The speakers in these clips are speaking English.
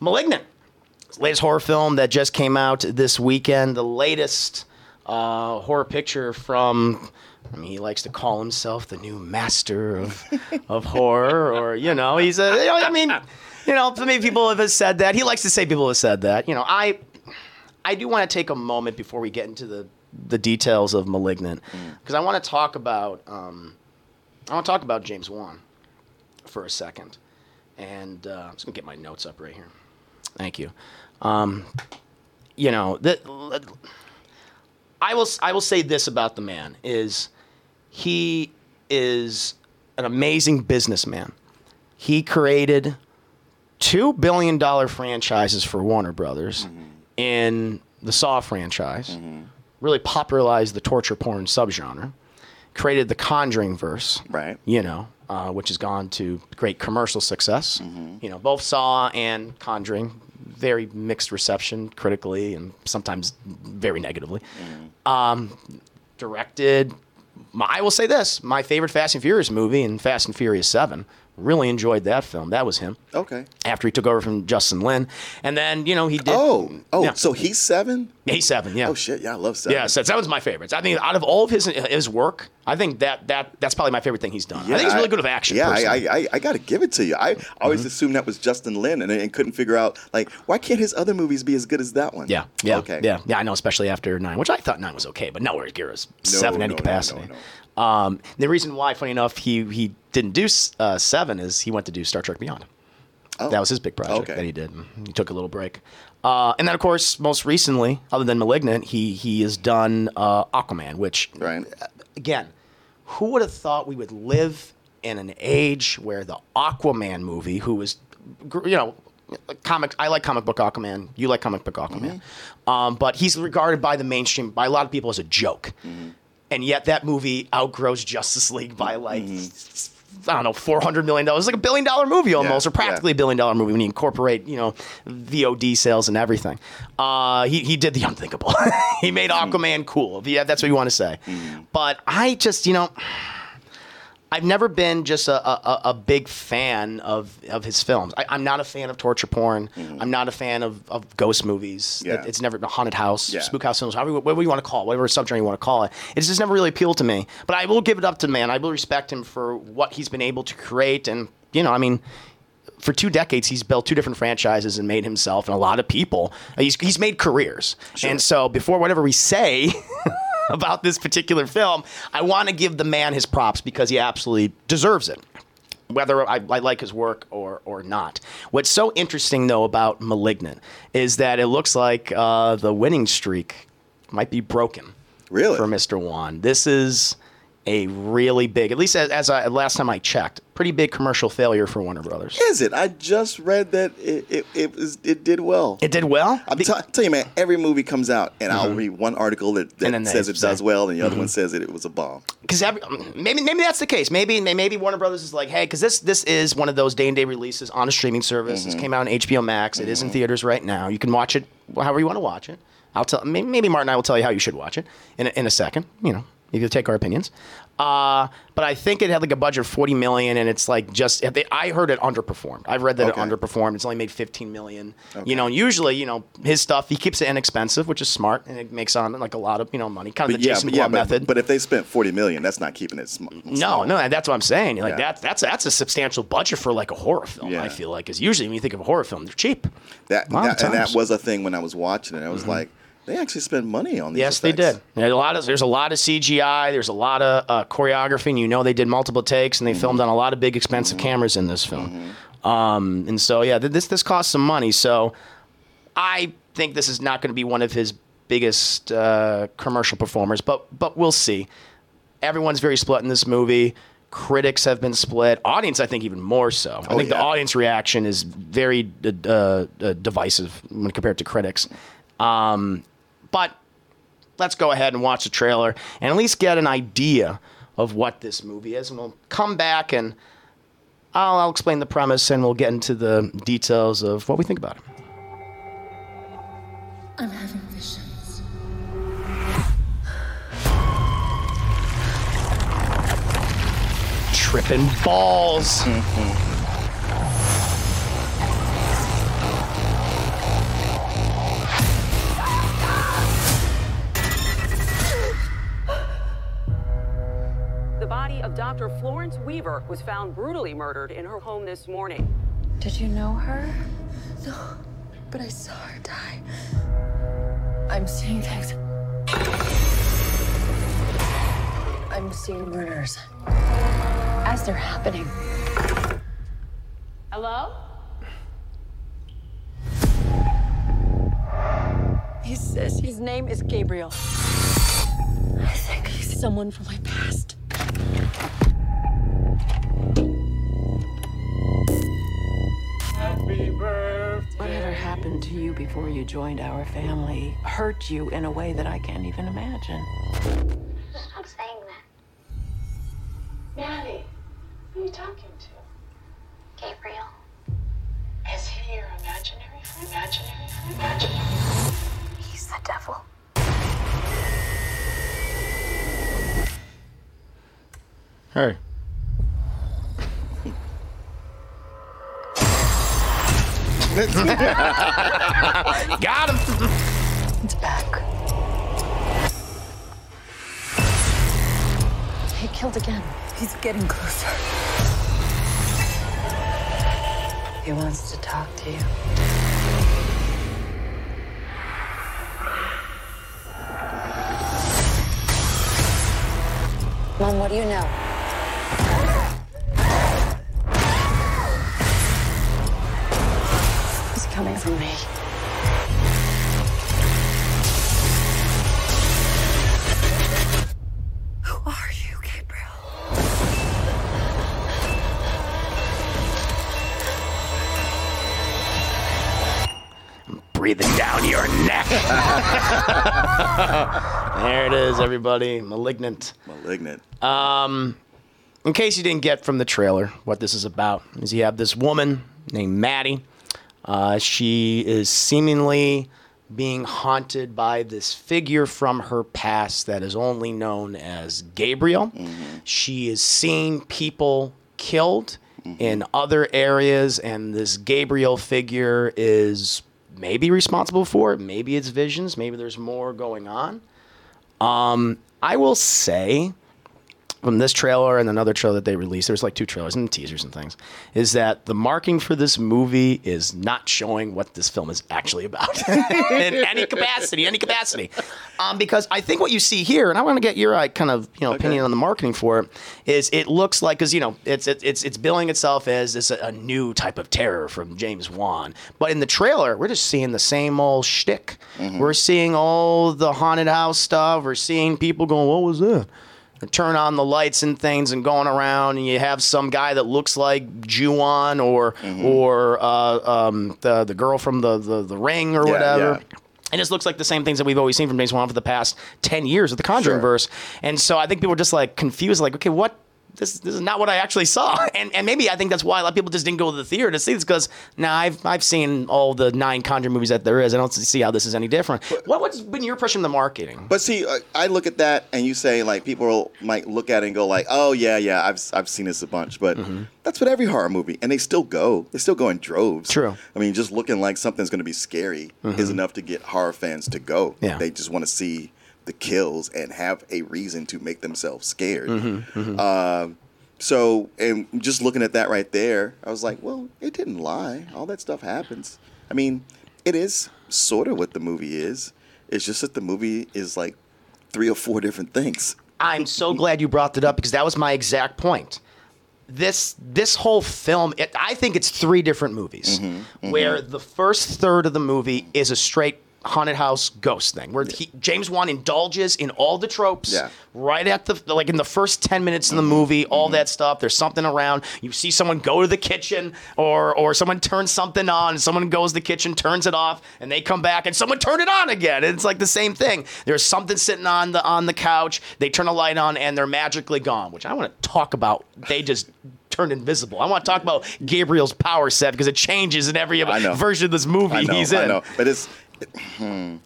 Malignant, latest horror film that just came out this weekend. The latest uh, horror picture from. I mean, he likes to call himself the new master of of horror, or you know, he's a. You know, I mean, you know, many people have said that. He likes to say people have said that. You know, I I do want to take a moment before we get into the the details of *Malignant* because I want to talk about um, I want to talk about James Wan for a second, and uh, I'm just gonna get my notes up right here. Thank you. Um, you know that I will I will say this about the man is he is an amazing businessman. He created two billion dollar franchises for Warner Brothers in the Saw franchise. Really popularized the torture porn subgenre. Created the Conjuring verse, Right. You know, uh, which has gone to great commercial success. You know, both Saw and Conjuring, very mixed reception critically and sometimes very negatively. Um, directed. My, I will say this: my favorite Fast and Furious movie and Fast and Furious Seven. Really enjoyed that film. That was him. Okay. After he took over from Justin Lin, and then you know he did. Oh, oh, Yeah. so he's seven? he's seven. Yeah. Oh shit, yeah, I love seven. Yeah, so that was my favorite. I think out of all of his his work, I think that that that's probably my favorite thing he's done. I think he's really good with action. Yeah, personally. I, I, I got to give it to you. I always mm-hmm. assumed that was Justin Lin, and, and couldn't figure out like why can't his other movies be as good as that one? Yeah, yeah, Okay. yeah, yeah. I know, especially after nine, which I thought nine was okay, but nowhere near as seven no, any capacity. no, Um, the reason why, funny enough, he he didn't do uh, seven is he went to do Star Trek Beyond. Oh. That was his big project Okay. that he did. He took a little break, uh, and then of course, most recently, other than *Malignant*, he he has done uh, *Aquaman*, which Right. again, who would have thought we would live in an age where the Aquaman movie, who was, you know, comic, I like comic book Aquaman, you like comic book Aquaman, um, but he's regarded by the mainstream, by a lot of people as a joke. And yet that movie outgrows Justice League by like, mm-hmm. I don't know, $400 million. It's like a billion dollar movie almost, Yeah, or practically yeah. a billion dollar movie when you incorporate, you know, VOD sales and everything. Uh, he, he did the unthinkable. he made mm-hmm. Aquaman cool. Yeah, that's what you want to say. Mm-hmm. But I just, you know, I've never been just a, a, a big fan of, of his films. I, I'm not a fan of torture porn. Mm-hmm. I'm not a fan of, of ghost movies. Yeah. It- it's never been a haunted house, Yeah. spook house films, however whatever you want to call it, whatever subgenre you want to call it. It's just never really appealed to me. But I will give it up to the man. I will respect him for what he's been able to create. And, you know, I mean, for two decades, he's built two different franchises and made himself and a lot of people. He's, he's made careers. And so before whatever we say about this particular film, I want to give the man his props because he absolutely deserves it. Whether I, I like his work or, or not. What's so interesting, though, about Malignant is that it looks like uh, the winning streak might be broken Really? for Mr. Wan. This is a really big, at least as, as I, last time I checked, pretty big commercial failure for Warner Brothers. Is it? I just read that it it, it was it did well. It did well. I'm The- t- tell you, man. Every movie comes out, and I'll mm-hmm. read one article that, that says it say- does well, and the other mm-hmm. one says that it was a bomb. because maybe maybe that's the case. Maybe maybe Warner Brothers is like, hey, because this this is one of those day and day releases on a streaming service. This mm-hmm. came out on HBO Max. It is in theaters right now. You can watch it however you want to watch it. I'll tell maybe, maybe Martin and I will tell you how you should watch it in a, in a second. You know, you can take our opinions. Uh, but I think it had like a budget of forty million, and it's like just I heard it underperformed. I've read that Okay. it underperformed. It's only made fifteen million. You know, usually you know his stuff he keeps it inexpensive, which is smart, and it makes on like a lot of you know money. Kind of But the yeah, Jason yeah, but, method. but if they spent forty million, that's not keeping it. Sm- No, no, that's what I'm saying. Like Yeah. that, that's that's a substantial budget for like a horror film. Yeah. I feel like, because usually when you think of a horror film, they're cheap. That, A lot of that and that. Mm-hmm. was a thing when I was watching it. I was like, they actually spent money on these. Yes, they did. There's a lot of there's a lot of CGI. There's a lot of uh, choreography, and you know they did multiple takes, and they filmed on a lot of big expensive cameras in this film. Um, and so yeah, th- this this cost some money. So I think this is not going to be one of his biggest uh, commercial performers, but but we'll see. Everyone's very split in this movie. Critics have been split. Audience, I think, even more so. I Oh, think the audience reaction is very uh, uh, divisive when compared to critics. Um, but let's go ahead and watch the trailer and at least get an idea of what this movie is. And we'll come back and I'll, I'll explain the premise and we'll get into the details of what we think about it. I'm having visions. Tripping balls. The Dr. Florence Weaver was found brutally murdered in her home this morning. Did you know her? No, but I saw her die. I'm seeing things. I'm seeing murders as they're happening. Hello? He says his name is Gabriel. I think he's someone from my past. Happened to you before you joined our family hurt you in a way that I can't even imagine. He wants to talk to you. Mom, what do you know? He's coming for me. there it is, everybody. Malignant. Malignant. Um, in case you didn't get from the trailer what this is about, is you have this woman named Maddie. Uh, she is seemingly being haunted by this figure from her past that is only known as Gabriel. She is seeing people killed in other areas, and this Gabriel figure is maybe responsible for it. Maybe it's visions. Maybe there's more going on. Um, I will say from this trailer and another trailer that they released, there's like two trailers and teasers and things, is that the marking for this movie is not showing what this film is actually about in any capacity, any capacity. Um, because I think what you see here, and I want to get your uh, kind of you know opinion on the marketing for it, is it looks like because you know it's it, it's it's billing itself as this a, a new type of terror from James Wan, but in the trailer we're just seeing the same old shtick. We're seeing all the haunted house stuff. We're seeing people going, "What was that?" Turn on the lights and things and going around and you have some guy that looks like Ju-On or or uh, um, the the girl from the the, the ring or Yeah, whatever. yeah. And it looks like the same things that we've always seen from James Wan for the past ten years of the Conjuring Sure. verse. And so I think people are just like confused, like, okay, what this this is not what I actually saw. And and maybe I think that's why a lot of people just didn't go to the theater to see this because now I've I've seen all the nine Conjuring movies that there is. I don't see how this is any different. What what's been your impression of the marketing? But see, I- I look at that and you say like people might look at it and go like, "Oh yeah, yeah, I've I've seen this a bunch." But mm-hmm. that's what every horror movie, and they still go. They still go in droves. True. I mean, just looking like something's going to be scary mm-hmm. is enough to get horror fans to go. Yeah. They just want to see the kills and have a reason to make themselves scared. Mm-hmm, mm-hmm. Um, so, and just looking at that right there, I was like, well, it didn't lie. All that stuff happens. I mean, it is sort of what the movie is. It's just that the movie is like three or four different things. I'm so glad you brought that up because that was my exact point. This this whole film, it, I think it's three different movies, mm-hmm, where the first third of the movie is a straight haunted house ghost thing, where he, James Wan indulges in all the tropes. Yeah. Right at the like in the first ten minutes of the movie, all mm-hmm. that stuff. There's something around. You see someone go to the kitchen, or or someone turns something on, and someone goes to the kitchen, turns it off, and they come back, and someone turned it on again. and It's like the same thing. There's something sitting on the on the couch. They turn a light on, and they're magically gone. Which I want to talk about. They just turned invisible. I want to talk about Gabriel's power set because it changes in every version of this movie I know, he's in. I know, but it's. Hmm,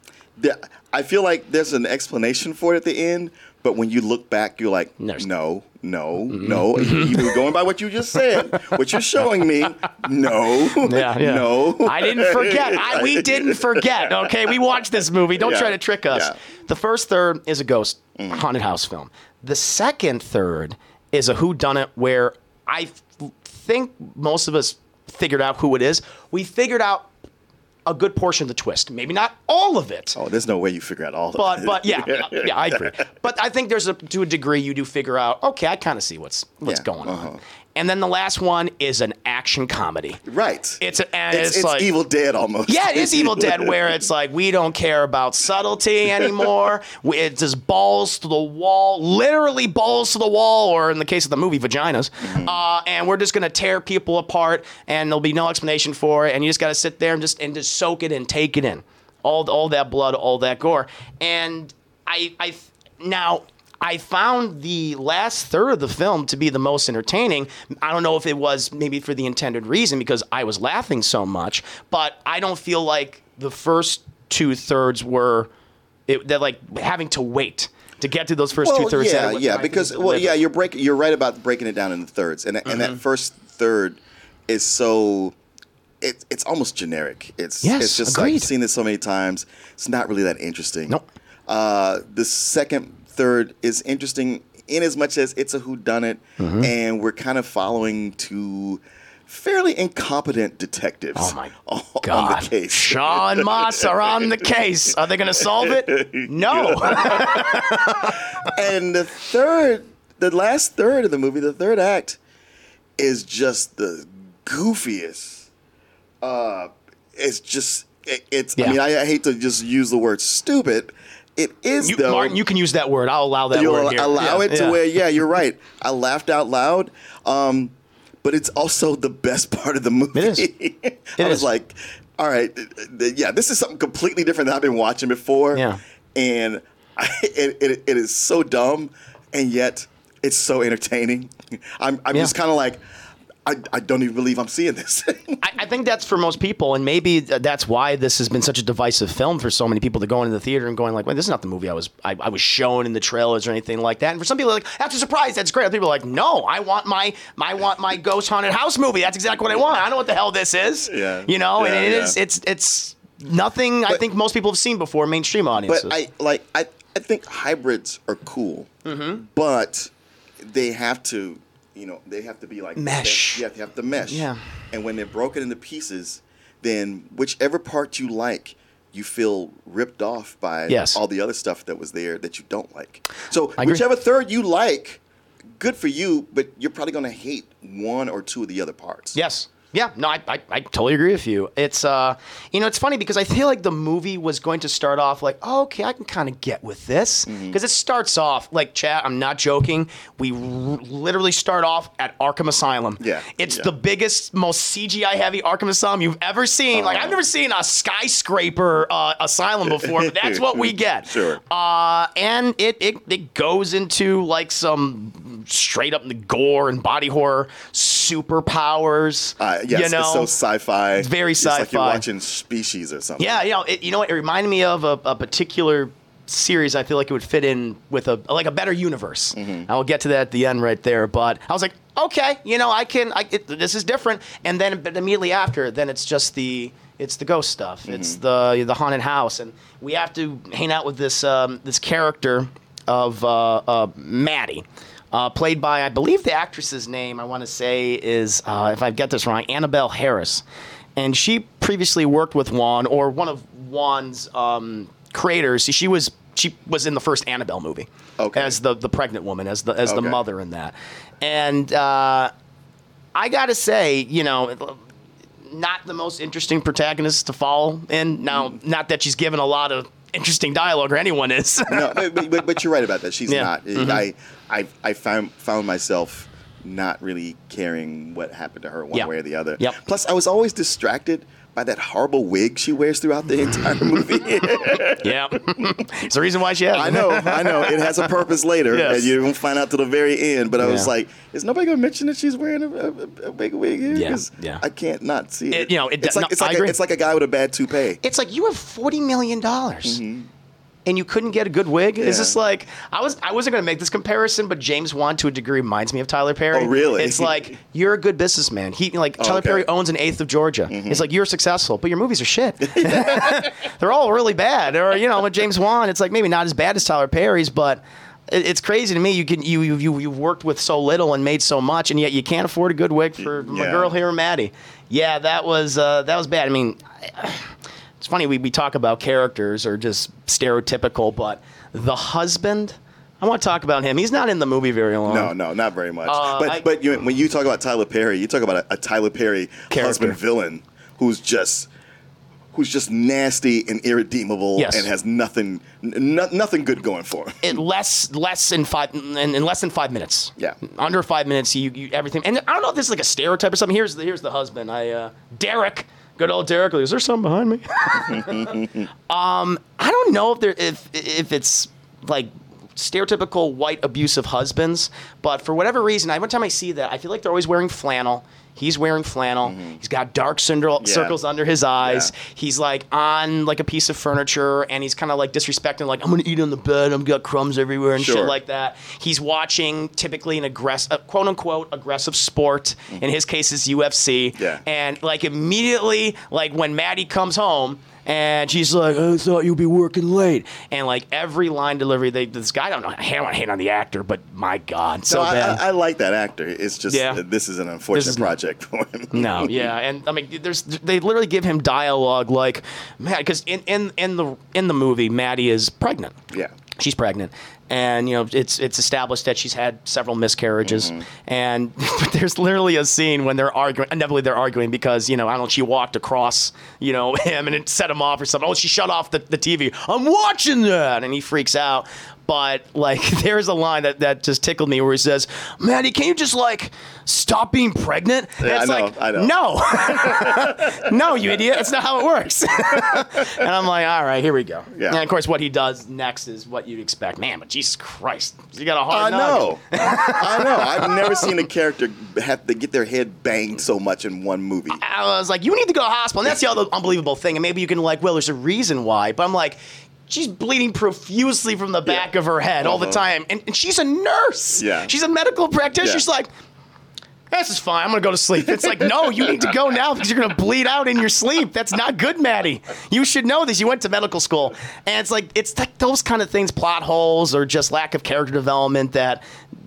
I feel like there's an explanation for it at the end, but when you look back, you're like, There's- no, no, no. Even going by what you just said, what you're showing me, no, Yeah, yeah. no. I didn't forget. I, we didn't forget. Okay, we watched this movie. Don't Yeah, try to trick us. The first third is a ghost haunted house film. The second third is a who done it where I think most of us figured out who it is. We figured out a good portion of the twist. Maybe not all of it. Oh, there's no way you figure out all of But it. but yeah, yeah, I agree. But I think there's a to a degree you do figure out. Okay, I kind of see what's what's Yeah, going uh-huh. on. And then the last one is an action comedy. right. It's a, and it's, it's, it's like Evil Dead almost. yeah, it is Evil Dead, where it's like we don't care about subtlety anymore. It's just balls to the wall, literally balls to the wall, or in the case of the movie, vaginas. Uh, and we're just gonna tear people apart, and there'll be no explanation for it, and you just gotta sit there and just and just soak it and take it in, all all that blood, all that gore. And I I now. I found the last third of the film to be the most entertaining. I don't know if it was maybe for the intended reason because I was laughing so much, but I don't feel like the first two thirds were it, they're like having to wait to get to those first well, two thirds. Yeah, yeah, because well, yeah, you're break, You're right about breaking it down into thirds, and and Mm-hmm. that first third is so. It, it's almost generic. It's Yes, it's just agreed. like I've seen this so many times. It's not really that interesting. Nope. Uh, the second third is interesting in as much as it's a whodunit, Mm-hmm. and we're kind of following two fairly incompetent detectives. Oh my God, On the case. Sean Moss are on the case. Are they going to solve it? No. and the third, the last third of the movie, the third act, is just the goofiest. Uh, it's just it, it's. Yeah. I mean, I, I hate to just use the word stupid. It is You, though. Martin, you can use that word. I'll allow that You'll word here. allow Yeah, it to yeah. where yeah, you're right. I laughed out loud. Um, but it's also the best part of the movie. It is. I was is. like, all right, yeah, this is something completely different than I've been watching before. Yeah. And I, it, it, it is so dumb, and yet it's so entertaining. I'm, I'm Yeah. just kind of like, I, I don't even believe I'm seeing this. I, I think that's for most people, and maybe that's why this has been such a divisive film for so many people to go into the theater and going like, "Well, this is not the movie I was I, I was shown in the trailers or anything like that." And for some people, like, "That's a surprise. That's great." Other people are like, "No, I want my I want my ghost haunted house movie. That's exactly what I want. I don't know what the hell this is." Yeah. you know, and Yeah, it yeah. is it's it's nothing I think most people have seen before, mainstream audiences. But I like I, I think hybrids are cool, Mm-hmm. but they have to you know they have to be like Mesh. They, yeah, they have to mesh. Yeah. And when they're broken into pieces, then whichever part you like, you feel ripped off by Yes. all the other stuff that was there that you don't like. So I agree. whichever third you like, good for you, but you're probably gonna hate one or two of the other parts. Yes. Yeah, no, I, I, I totally agree with you. It's uh, you know, it's funny because I feel like the movie was going to start off like, oh, okay, I can kind of get with this because Mm-hmm. it starts off like, chat. I'm not joking. We r- literally start off at Arkham Asylum. Yeah, it's yeah. the biggest, most CGI heavy Arkham Asylum you've ever seen. Like, I've never seen a skyscraper uh, asylum before, but that's what we get. Sure. Uh, and it, it it goes into like some straight up the gore and body horror superpowers. Uh, yes, you know, it's so sci-fi. It's very It's like you're sci-fi. watching Species or something. yeah, you know, it, you know what? It reminded me of a, a particular series. I feel like it would fit in with a like a better universe. Mm-hmm. I will get to that at the end right there. But I was like, okay, you know, I can. I, it, this is different. And then, but immediately after, then it's just the it's the ghost stuff. It's Mm-hmm. the the haunted house, and we have to hang out with this um, this character of uh, uh, Maddie. Uh, played by, I believe the actress's name, I want to say, is, uh, if I get this wrong, Annabelle Harris. And she previously worked with Wan, or one of Wan's um, creators. She was she was in the first Annabelle movie Okay. as the, the pregnant woman, as the as the mother in that. And uh, I gotta say, you know, not the most interesting protagonist to follow in. Now, not that she's given a lot of interesting dialogue, or anyone is. no, but, but, but you're right about that. She's Yeah. not. Mhm. I, I, I found found myself not really caring what happened to her one way or the other. Yep. Plus, I was always distracted by that horrible wig she wears throughout the entire movie. yeah, it's the reason why she has. I it. know, I know. It has a purpose later, Yes. and you won't find out till the very end. But I was like, is nobody going to mention that she's wearing a, a, a big wig here? Yeah, 'Cause yeah. I can't not see it. It- you know, it- it's like no, it's I like a, agree. it's like a guy with a bad toupee. It's like you have forty million dollars. Mm-hmm. And you couldn't get a good wig. It's Mm-hmm. Just like I was. I wasn't going to make this comparison, but James Wan, to a degree, reminds me of Tyler Perry. Oh, really? It's like you're a good businessman. He like Oh, Tyler okay. Mm-hmm. Perry owns an eighth of Georgia. It's like you're successful, but your movies are shit. They're all really bad. Or you know, with James Wan, it's like maybe not as bad as Tyler Perry's, but it- it's crazy to me. You can you you you you've worked with so little and made so much, and yet you can't afford a good wig for my girl here, Maddie. Yeah, that was uh, that was bad. I mean, it's funny we, we talk about characters or just stereotypical, but the husband. I want to talk about him. He's not in the movie very long. No, no, not very much. Uh, but I- but you, when you talk about Tyler Perry, you talk about a, a Tyler Perry Character. husband villain who's just who's just nasty and irredeemable Yes. and has nothing no- nothing good going for him. in less less than five in, in less than five minutes. Yeah. under five minutes, you, you everything. And I don't know if this is like a stereotype or something. Here's the here's the husband. I uh, Derek, good old Derek. Lee, is there something behind me? um, I don't know if there if if it's like stereotypical white abusive husbands, but for whatever reason, every time I see that, I feel like they're always wearing flannel. He's wearing flannel. He's got dark Mm-hmm. Yeah. circles under his eyes. Yeah. He's like on like a piece of furniture, and he's kind of like disrespecting, like I'm gonna eat on the bed. I've got crumbs everywhere and shit like that. He's watching typically an aggressive, uh, quote unquote, aggressive sport. In his case, is UFC. Mm-hmm. Yeah. And like immediately, like when Maddie comes home. And she's like, I thought you'd be working late. And like every line delivery, they this guy I don't know. I don't want to hate on the actor, but my God, so no, I, bad. I, I like that actor. It's just Yeah. this is an unfortunate is- project for him. No, yeah, and I mean, there's they literally give him dialogue like, man, because in, in in the in the movie, Maddie is pregnant. Yeah. she's pregnant, and you know it's it's established that she's had several miscarriages, Mm-hmm. and there's literally a scene when they're arguing. Inevitably, they're arguing because you know I don't know she walked across you know him and it set him off or something. Oh, she shut off the, the TV. I'm watching that, and he freaks out. But like, there's a line that, that just tickled me where he says, "Maddie, can you just like stop being pregnant?" And Yeah, I it's know, like, I know. no, no, you idiot. It's not how it works. and I'm like, all right, here we go. Yeah. And of course, what he does next is what you'd expect. Man, but Jesus Christ, you got a I hard I know. I know. I've never seen a character have to get their head banged so much in one movie. I was like, you need to go to hospital. And that's the other unbelievable thing. And maybe you can like, well, there's a reason why. But I'm like, she's bleeding profusely from the back Yeah. of her head all the Uh-huh. time. And, and she's a nurse. Yeah. She's a medical practitioner. Yeah. She's like, this is fine. I'm gonna go to sleep. It's like, no, you need to go now because you're gonna bleed out in your sleep. That's not good, Maddie. You should know this. You went to medical school, and it's like it's like those kind of things, plot holes or just lack of character development that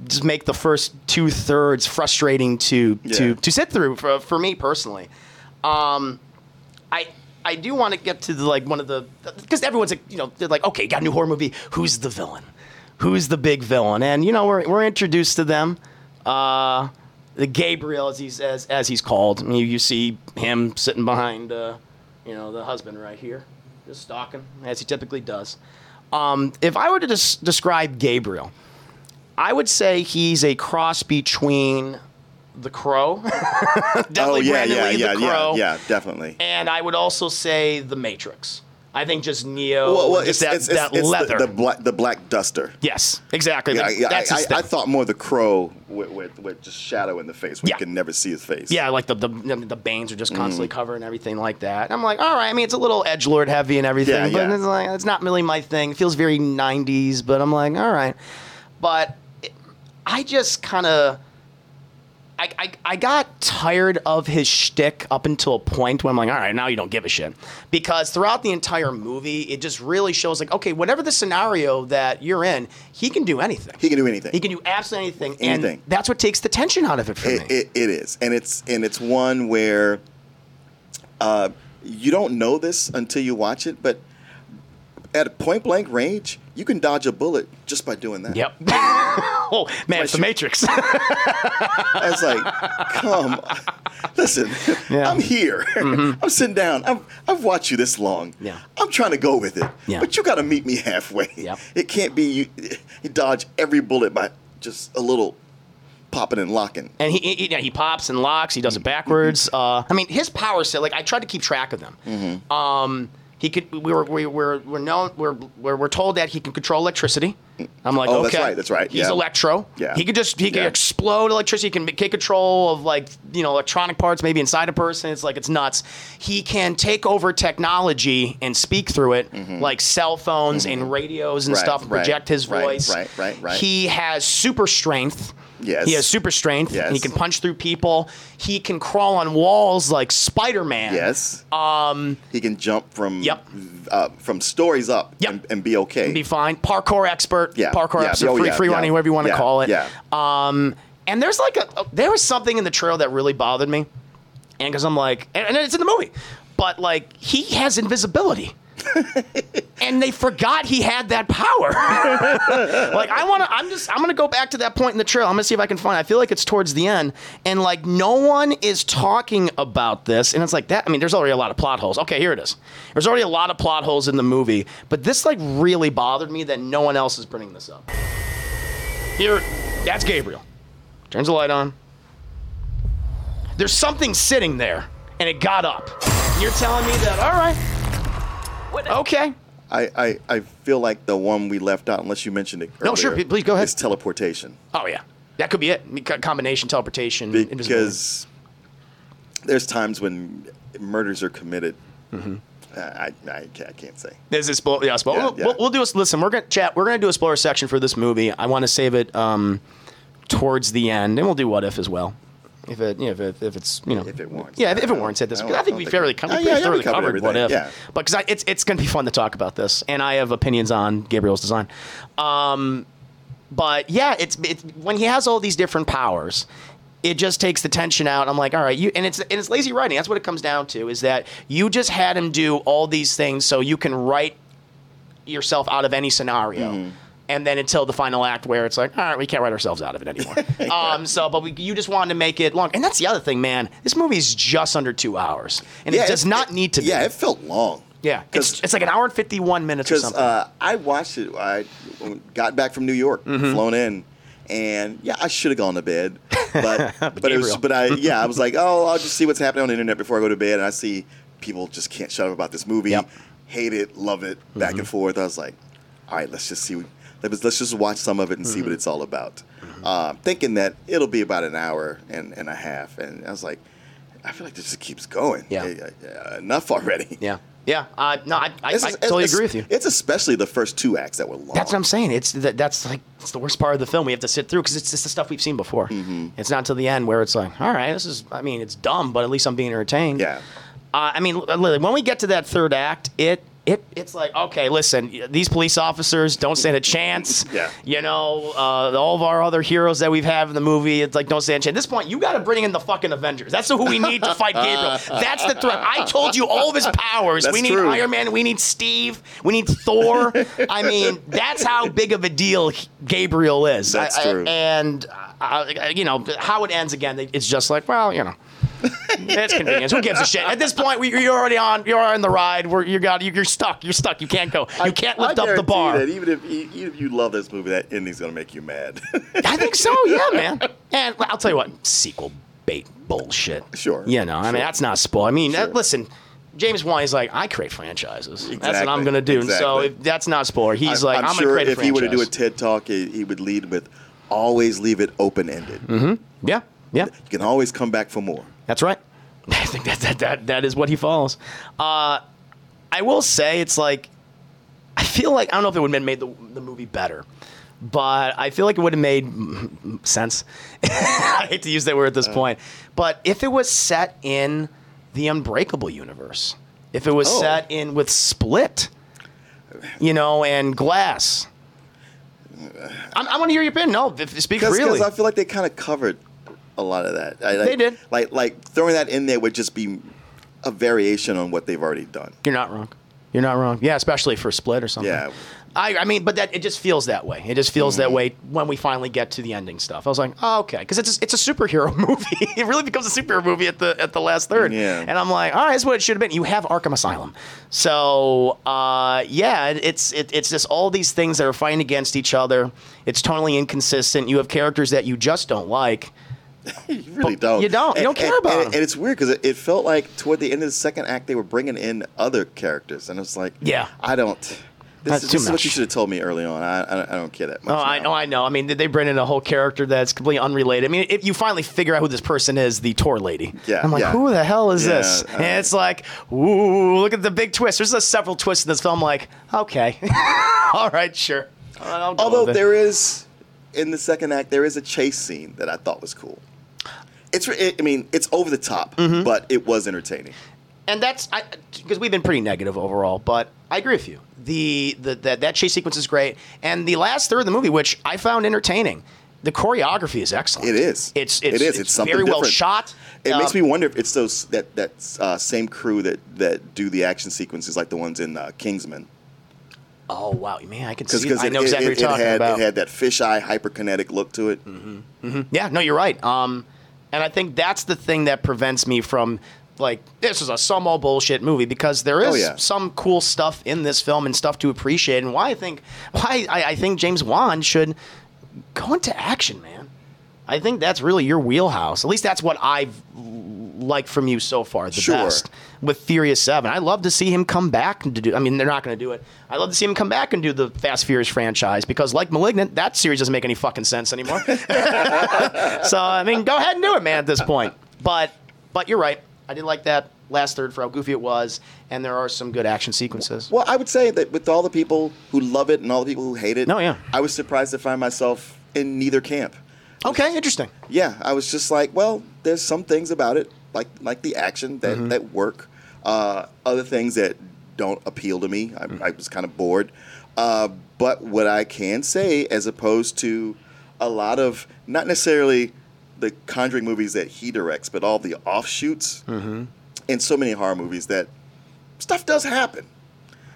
just make the first two thirds frustrating to to Yeah. to sit through for for me personally. Um, I I do want to get to the, like one of the because everyone's like you know they're like okay got a new horror movie. Who's the villain? Who's the big villain? And you know we're, we're introduced to them. Uh the Gabriel as he's as, as he's called. You, you see him sitting behind uh you know the husband right here just stalking as he typically does. Um if I were to des- describe Gabriel I would say he's a cross between the Crow definitely oh yeah, yeah, yeah, the yeah, Crow yeah, definitely. and I would also say The Matrix. I think just Neo, Well, well, just it's, that, it's, that it's, leather. the, the black the black duster. yes, exactly. Yeah, That- I, that's I, I, thought more the crow with, with, with just shadow in the face where Yeah. you can never see his face. yeah, like the the, the bangs are just Mm. constantly covered and everything like that. I'm like, all right. I mean, it's a little edge lord heavy and everything, Yeah, but yeah. it's like it's not really my thing. It feels very 90s, but I'm like, all right. But it, I just kind of. I, I, I got tired of his shtick up until a point when I'm like, all right, now you don't give a shit. Because throughout the entire movie, it just really shows like, okay, whatever the scenario that you're in, he can do anything. He can do anything. He can do absolutely anything, Anything. and that's what takes the tension out of it for It, me. it, it is, and it's and it's one where uh, you don't know this until you watch it, but at point blank range, you can dodge a bullet just by doing that. Yep. oh man, it's the Matrix. I was like, come, listen, Yeah. I'm here. I'm sitting down. I've, I've watched you this long. Yeah. I'm trying to go with it. Yeah. But you got to meet me halfway. Yep. It can't be you, you dodge every bullet by just a little popping and locking. and he, he yeah, he pops and locks. He does it backwards. Uh, I mean, his power set. Like I tried to keep track of them. Mm-hmm. Um, he could. We were we were we're known. We're, we're we're told that he can control electricity. I'm like, Oh, okay, that's right, that's right, He's yeah. electro. Yeah. He could just he could Yeah. explode electricity. He can take control of like you know electronic parts maybe inside a person. It's like it's nuts. He can take over technology and speak through it, like cell phones and radios and Mm-hmm. Right, stuff. and right, Project his right, voice. right, right, right. He has super strength. Yes. He has super strength. Yes. He can punch through people. He can crawl on walls like Spider Man. Yes. Um. He can jump from. Yep. Uh, from stories up. Yep. And, and be okay. Be fine. Parkour expert. Yeah, Parkour yeah, expert. oh, free, yeah, free yeah, running, whatever you want to call it. yeah. Um. And there's like a, a- there was something in the trail that really bothered me, and because I'm like, and, and it's in the movie, but like he has invisibility. and they forgot he had that power. like I want to, I'm just, I'm gonna go back to that point in the trail. I'm gonna see if I can find. I feel like it's towards the end, and like no one is talking about this, and it's like that. I mean, there's already a lot of plot holes. Okay, here it is. There's already a lot of plot holes in the movie, but this like really bothered me that no one else is bringing this up. Here, that's Gabriel. Turns the light on. There's something sitting there, and it got up. You're telling me that? All right. Okay. I, I, I feel like the one we left out, unless you mentioned it earlier. No, sure, please go ahead. Is teleportation. Oh yeah, that could be it. I mean, co- Combination teleportation. because there's times when murders are committed. Mm-hmm. I, I, can't, I can't say. This is spoil- yeah, spoil- Yeah, we'll, yeah. We'll, we'll do a listen. We're gonna chat. We're gonna do a spoiler section for this movie. I want to save it um, towards the end, and we'll do what if as well. If it, you know, if, it, if it's, you know, If it warrants yeah, it. if, if it warrants it, this, I I, think we fairly, Oh, com- we yeah, yeah, thoroughly we covered covered what if, yeah. but because it's it's gonna be fun to talk about this, and I have opinions on Gabriel's design. Um, but yeah, it's it's when he has all these different powers, it just takes the tension out. I'm like, all right, you and it's and it's lazy writing. That's what it comes down to. Is that you just had him do all these things so you can write yourself out of any scenario. Mm-hmm. And then until the final act, where it's like, all right, we can't write ourselves out of it anymore. um, so, but we, you just wanted to make it long, and that's the other thing, man. This movie's just under two hours, and it does not need to be. Yeah, it felt long. Yeah, it's, it's like an hour and fifty-one minutes or something. uh, I watched it. I got back from New York, Mm-hmm. flown in, and yeah, I should have gone to bed, but but it was but I yeah I was like, oh, I'll just see what's happening on the internet before I go to bed, and I see people just can't shut up about this movie, Yep. hate it, love it, back Mm-hmm. and forth. I was like, all right, let's just see. Let's let's just watch some of it and see Mm-hmm. what it's all about. Um, thinking that it'll be about an hour and, and a half, and I was like, I feel like this just keeps going. Yeah. Uh, uh, enough already. yeah, yeah. Uh, no, I, I, I totally agree with you. It's especially the first two acts that were long. That's what I'm saying. It's that, that's like it's the worst part of the film. We have to sit through because it's just the stuff we've seen before. Mm-hmm. It's not until the end where it's like, all right, this is. I mean, it's dumb, but at least I'm being entertained. Yeah. Uh, I mean, when we get to that third act, it. It, it's like okay, listen. These police officers don't stand a chance. Yeah. You know, uh, all of our other heroes that we've had in the movie, it's like don't stand a chance. At this point, you got to bring in the fucking Avengers. That's who we need to fight Gabriel. That's the threat. I told you all of his powers. That's we need true. Iron Man. We need Steve. We need Thor. I mean, that's how big of a deal Gabriel is. That's I- I- true. and uh, you know how it ends again. It's just like, well, you know. It's convenience. Who gives a shit? At this point, we, you're already on. You're on the ride. We're, you got. You're stuck. You're stuck. You can't go. You can't lift I up the bar. That even if even if you love this movie, that ending's gonna make you mad. I think so. Yeah, man. And I'll tell you what. Sequel bait bullshit. Sure, You know. I mean, that's not spoil. I mean, Sure. uh, listen. James Wan is like, I create franchises. That's what I'm gonna do. So exactly. if that's not spoiler, he's I'm, like, I'm I'm, sure gonna create if he were to do a TED talk, he, he would lead with, "Always leave it open ended. Mm-hmm. Yeah, yeah. You can always come back for more." That's right. I think that that that, that is what he follows. Uh, I will say it's like I feel like I don't know if it would have made the the movie better, but I feel like it would have made sense. I hate to use that word at this point, but if it was set in the Unbreakable universe, if it was Oh. set in with Split, you know, and Glass. I'm, I want to hear your opinion. No, speak Because really. I feel like they kind of covered a lot of that. I, like, They did. Like like throwing that in there would just be a variation on what they've already done. You're not wrong. You're not wrong. Yeah, especially for Split or something. Yeah. I, I mean, but that it just feels that way. It just feels that way when we finally get to the ending stuff. I was like, oh, okay, because it's it's a superhero movie. it really becomes a superhero movie at the at the last third. Yeah. And I'm like, all right, that's what it should have been. You have Arkham Asylum, so uh, yeah, it's it, it's just all these things that are fighting against each other. It's totally inconsistent. You have characters that you just don't like. You really don't. you don't. You don't care about and. And it's weird because it, it felt like toward the end of the second act they were bringing in other characters, and it's like, Yeah. I don't. This, is, too this is what you should have told me early on. I, I, don't- I don't care that much. Oh, I know, I know. I mean, they bring in a whole character that's completely unrelated? I mean, if you finally figure out who this person is, the tour lady. Yeah, I'm like, yeah. who the hell is Yeah, this? uh, and it's like, ooh, look at the big twist. There's uh, several twists in this film. Like, okay, all right, sure. Although there is, in the second act, there is a chase scene that I thought was cool. It's, it, I mean, it's over the top, Mm-hmm. but it was entertaining. and that's because we've been pretty negative overall, but I agree with you. The, the that that chase sequence is great, and the last third of the movie, which I found entertaining, the choreography is excellent. It is. It's it's It is. It's, It's something very well shot. It makes Um, me wonder if it's those that that uh, same crew that that do the action sequences like the ones in uh, Kingsman. Oh wow, man, I can see. Because I it, know it, exactly it, what you're talking had about. it had that fisheye hyperkinetic look to it. Yeah, no, you're right. Um, and I think that's the thing that prevents me from like this is a some all bullshit movie because there is Oh, yeah. some cool stuff in this film and stuff to appreciate. And why I think why I, I think James Wan should go into action, man. I think that's really your wheelhouse. At least that's what I've liked from you so far. The Sure. best with Furious Seven. I love to see him come back and to do. I mean, they're not going to do it. I love to see him come back and do the Fast Furious franchise because, like Malignant, that series doesn't make any fucking sense anymore. so I mean, go ahead and do it, man. At this point, but but you're right. I did like that last third for how goofy it was, and there are some good action sequences. Well, I would say that with all the people who love it and all the people who hate it, No, yeah. I was surprised to find myself in neither camp. Okay, interesting. Yeah, I was just like, well, there's some things about it, like like the action that Mm-hmm. that work. Uh, other things that don't appeal to me. I, Mm. I was kind of bored. Uh, but what I can say, as opposed to a lot of not necessarily the Conjuring movies that he directs, but all the offshoots Mm-hmm. in so many horror movies that stuff does happen.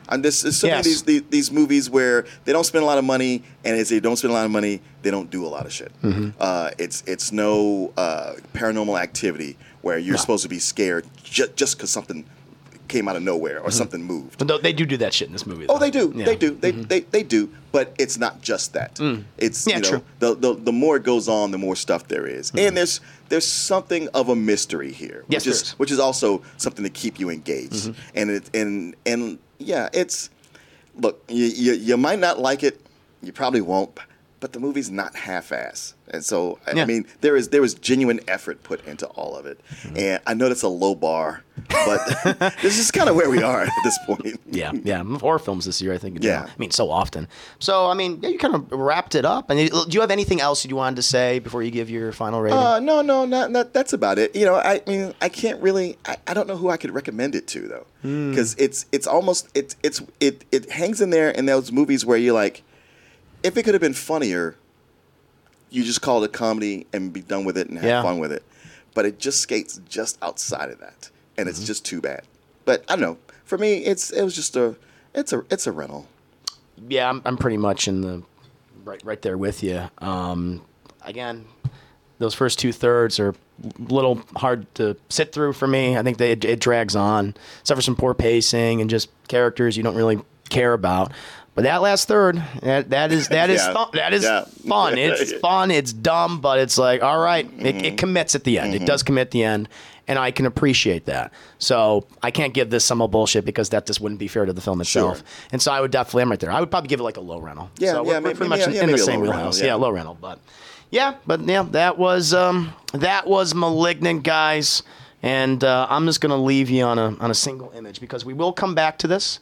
And this is so many of these, these these movies where they don't spend a lot of money, and as they don't spend a lot of money, they don't do a lot of shit. Mm-hmm. Uh, it's it's no uh, paranormal activity where you're supposed to be scared ju- just because something came out of nowhere or something moved. But they do do that shit in this movie. Oh, they do. Yeah. They do. They, they they do. But it's not just that. It's Yeah, you know true. the, the the more it goes on, the more stuff there is. and there's there's something of a mystery here, Yes, which there is is. which is also something to keep you engaged. And it and and yeah, it's look you, you you might not like it, you probably won't. But the movie's not half-ass, and so I- I mean there is there was genuine effort put into all of it, and I know that's a low bar, but this is kind of where we are at this point. Yeah, yeah. Horror films this year, I think. Yeah. I mean, so often. So, I mean, yeah, you kind of wrapped it up. And do you have anything else you wanted to say before you give your final rating? Uh, no, no, not, not that's about it. You know, I mean, I can't really. I, I don't know who I could recommend it to though, Hmm. because it's it's almost it's it's it it hangs in there in those movies where you're like, if it could have been funnier, you just call it a comedy and be done with it and have Yeah. fun with it, but it just skates just outside of that, and Mm-hmm. it's just too bad. But I don't know. For me, it's it was just a it's a it's a rental. yeah, I'm, I'm pretty much in the right right there with you. Um, again, those first two thirds are a little hard to sit through for me. I think they, it, it drags on, except for some poor pacing and just characters you don't really care about. But that last third, that, that is that is Yeah. fun. That is Yeah. fun. It's fun. It's dumb, but it's like all right. It, Mm-hmm. it commits at the end. It does commit at the end, and I can appreciate that. So I can't give this some bullshit because that just wouldn't be fair to the film itself. Sure. And so I would definitely, I'm right there. I would probably give it like a low rental. Yeah, so yeah, we're, maybe- pretty much yeah, in, in the same rental, wheelhouse. yeah. Yeah, low rental, but yeah, but yeah, that was um, that was malignant, guys. And uh, I'm just gonna leave you on a on a single image because we will come back to this.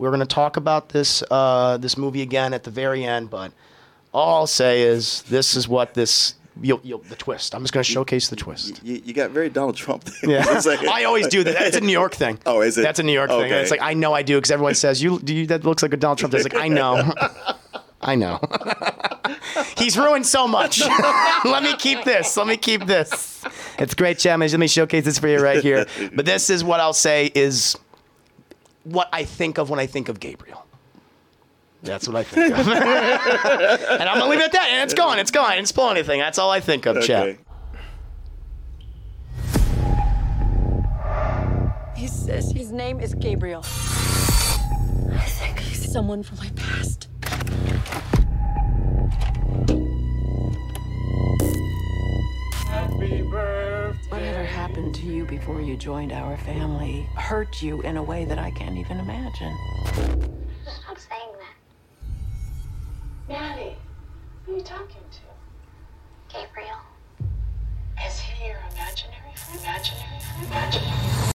We're gonna talk about this uh, this movie again at the very end, but all I'll say is this is what this you'll, you'll, the twist. I'm just gonna showcase the twist. You, you got very Donald Trump. There. Yeah, It's like- I always do that. It's a New York thing. Oh, is it? That's a New York thing. Okay. It's like I know I do because everyone says you do. You, that looks like a Donald Trump. It's like I know, I know. He's ruined so much. Let me keep this. Let me keep this. It's great, Challenge. Let me showcase this for you right here. But this is what I'll say is what I think of when I think of Gabriel. That's what I think of. and I'm gonna leave it at that. And it's gone. It's gone. I didn't spoil anything. That's all I think of, Okay. Chad. He says His name is Gabriel. I think he's someone from my past. Before you joined our family hurt you in a way that I can't even imagine. Stop saying that. Maddie, who are you talking to? Gabriel. Is he your imaginary friend? Imaginary friend? Imaginary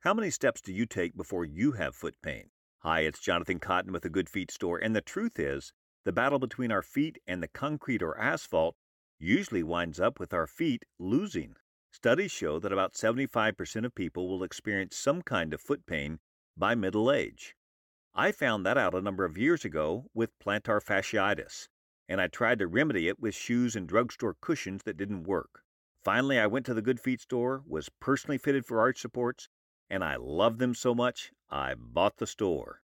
How many steps do you take before you have foot pain? Hi, it's Jonathan Cotton with the Good Feet store, and the truth is, the battle between our feet and the concrete or asphalt usually winds up with our feet losing. Studies show that about 75% of people will experience some kind of foot pain by middle age. I found that out a number of years ago with plantar fasciitis, and I tried to remedy it with shoes and drugstore cushions that didn't work. Finally, I went to the Good Feet store, was personally fitted for arch supports, and I love them so much, I bought the store.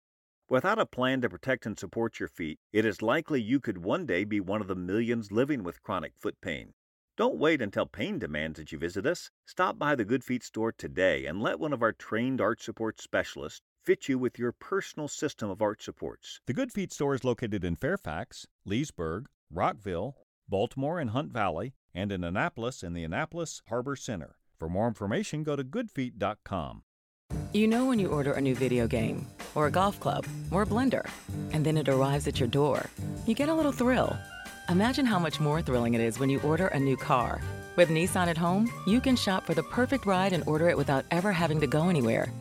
Without a plan to protect and support your feet, it is likely you could one day be one of the millions living with chronic foot pain. Don't wait until pain demands that you visit us. Stop by the Good Feet store today and let one of our trained arch support specialists fit you with your personal system of arch supports. The Good Feet store is located in Fairfax, Leesburg, Rockville, Baltimore and Hunt Valley, and in Annapolis in the Annapolis Harbor Center. For more information, go to goodfeet.com. You know when you order a new video game, or a golf club, or a blender, and then it arrives at your door, you get a little thrill. Imagine how much more thrilling it is when you order a new car. With Nissan at home, you can shop for the perfect ride and order it without ever having to go anywhere.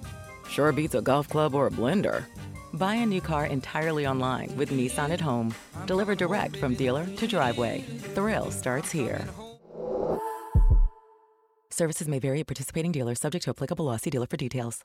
Sure beats a golf club or a blender. Buy a new car entirely online with Nissan at home. Delivered direct from dealer to driveway. Thrill starts here. Services may vary at participating dealers, subject to applicable. See dealer for details.